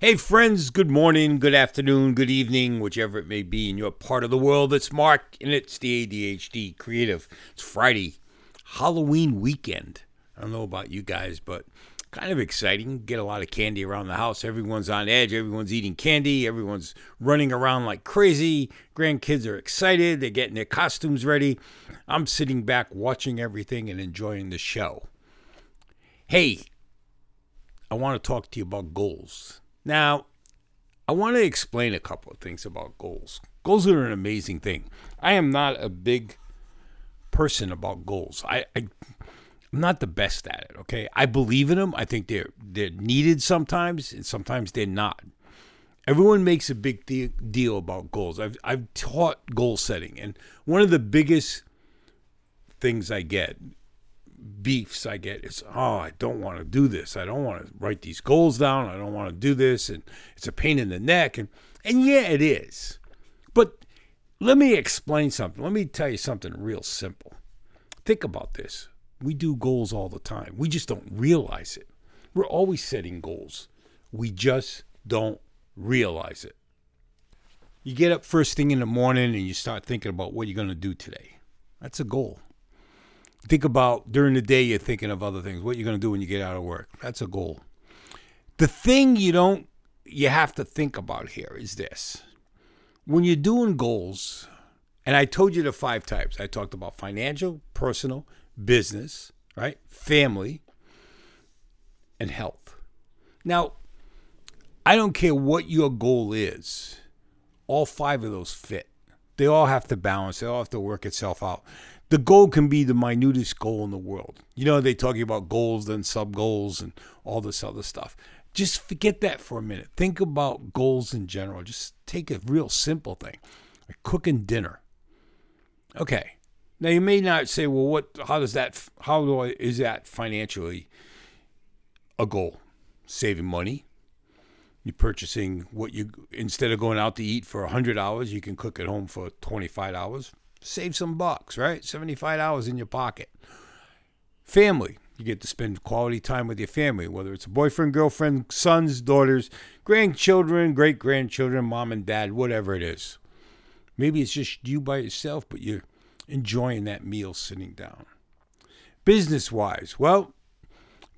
Hey, friends, good morning, good afternoon, good evening, whichever it may be in your part of the world. It's Mark, and it's the ADHD Creative. It's Friday, Halloween weekend. I don't know about you guys, but kind of exciting. Get a lot of candy around the house. Everyone's on edge. Everyone's eating candy. Everyone's running around like crazy. Grandkids are excited. They're getting their costumes ready. I'm sitting back watching everything and enjoying the show. Hey, I want to talk to you about goals. Now, I want to explain a couple of things about goals. Goals are an amazing thing. I am not a big person about goals. I, I I'm not the best at it. Okay, I believe in them. I think they're they're needed sometimes, and sometimes they're not. Everyone makes a big de- deal about goals. I've I've taught goal setting, and one of the biggest things I get beefs I get is, oh, I don't want to do this. I don't want to write these goals down. I don't want to do this. And it's a pain in the neck. And, and yeah, it is. But let me explain something. Let me tell you something real simple. Think about this. We do goals all the time. We just don't realize it. We're always setting goals. We just don't realize it. You get up first thing in the morning and you start thinking about what you're going to do today. That's a goal think about during the day you're thinking of other things. What you're going to do when you get out of work. That's a goal. The thing you don't you have to think about here is this. When you're doing goals and i told you the five types. I talked about financial personal business right? Family and health. Now i don't care what your goal is. All five of those fit. They all have to balance. They all have to work itself out the goal can be the minutest goal in the world. You know, they talking about goals and sub goals and all this other stuff. Just forget that for a minute. Think about goals in general. Just take a real simple thing, like cooking dinner. Okay. Now you may not say, well, what? How does that? How do I? Is that financially a goal? Saving money. You're purchasing what you instead of going out to eat for hundred hours, you can cook at home for twenty five dollars save some bucks, right? $75 in your pocket. Family, you get to spend quality time with your family, whether it's a boyfriend, girlfriend, sons, daughters, grandchildren, great grandchildren, mom and dad, whatever it is. Maybe it's just you by yourself, but you're enjoying that meal sitting down. Business wise, well,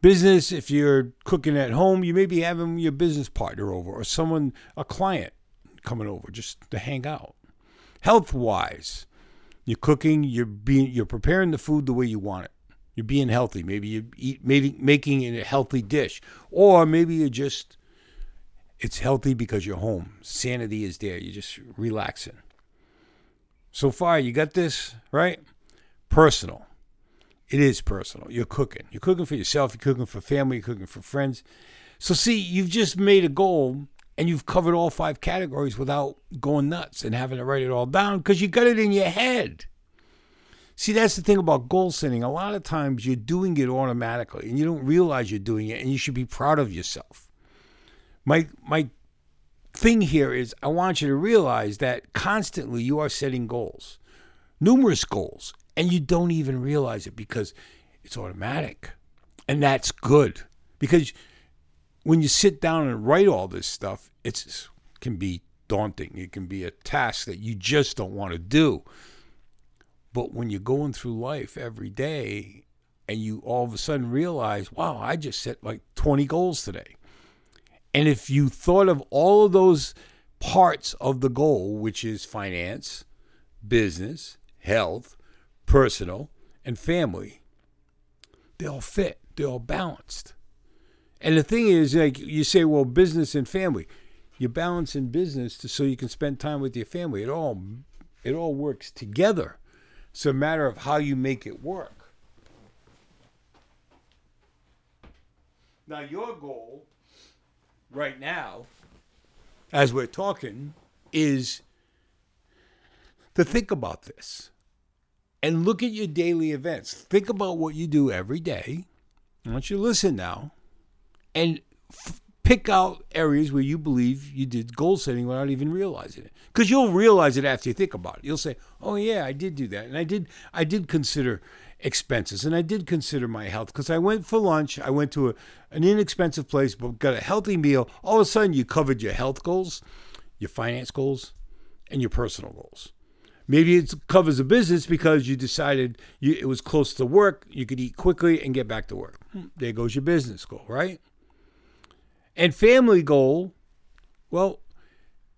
business, if you're cooking at home, you may be having your business partner over or someone, a client coming over just to hang out. Health wise, you're cooking. You're being. You're preparing the food the way you want it. You're being healthy. Maybe you eat, maybe making a healthy dish, or maybe you're just. It's healthy because you're home. Sanity is there. You're just relaxing. So far, you got this right. Personal. It is personal. You're cooking. You're cooking for yourself. You're cooking for family. You're cooking for friends. So see, you've just made a goal and you've covered all five categories without going nuts and having to write it all down because you got it in your head. See, that's the thing about goal setting. A lot of times you're doing it automatically and you don't realize you're doing it, and you should be proud of yourself. My my thing here is I want you to realize that constantly you are setting goals, numerous goals, and you don't even realize it because it's automatic. And that's good because when you sit down and write all this stuff, it can be daunting. It can be a task that you just don't want to do. But when you're going through life every day and you all of a sudden realize, wow, I just set like 20 goals today. And if you thought of all of those parts of the goal, which is finance, business, health, personal, and family, they all fit, they're all balanced. And the thing is, like you say, well, business and family, you balance in business to, so you can spend time with your family. It all, it all works together. It's a matter of how you make it work. Now, your goal right now, as we're talking, is to think about this and look at your daily events. Think about what you do every day. I want you to listen now and f- pick out areas where you believe you did goal setting without even realizing it because you'll realize it after you think about it you'll say oh yeah i did do that and i did i did consider expenses. And I did consider my health because I went for lunch. I went to a, an inexpensive place, but got a healthy meal. All of a sudden, you covered your health goals, your finance goals, and your personal goals. Maybe it covers a business because you decided you, it was close to work, you could eat quickly and get back to work. Hmm. There goes your business goal, right? And family goal, well,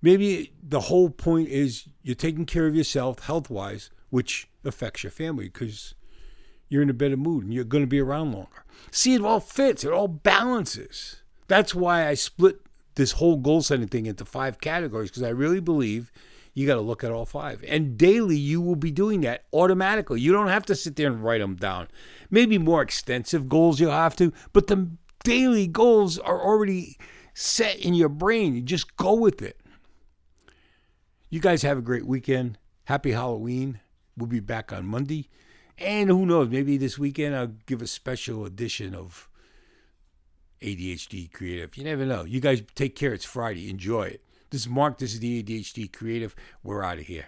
maybe the whole point is you're taking care of yourself health wise, which affects your family because you're in a better mood and you're going to be around longer. See, it all fits, it all balances. That's why I split this whole goal setting thing into five categories because I really believe you got to look at all five. And daily, you will be doing that automatically. You don't have to sit there and write them down. Maybe more extensive goals you'll have to, but the daily goals are already set in your brain. You just go with it. You guys have a great weekend. Happy Halloween. We'll be back on Monday. And who knows, maybe this weekend I'll give a special edition of ADHD Creative. You never know. You guys take care. It's Friday. Enjoy it. This is Mark. This is the ADHD Creative. We're out of here.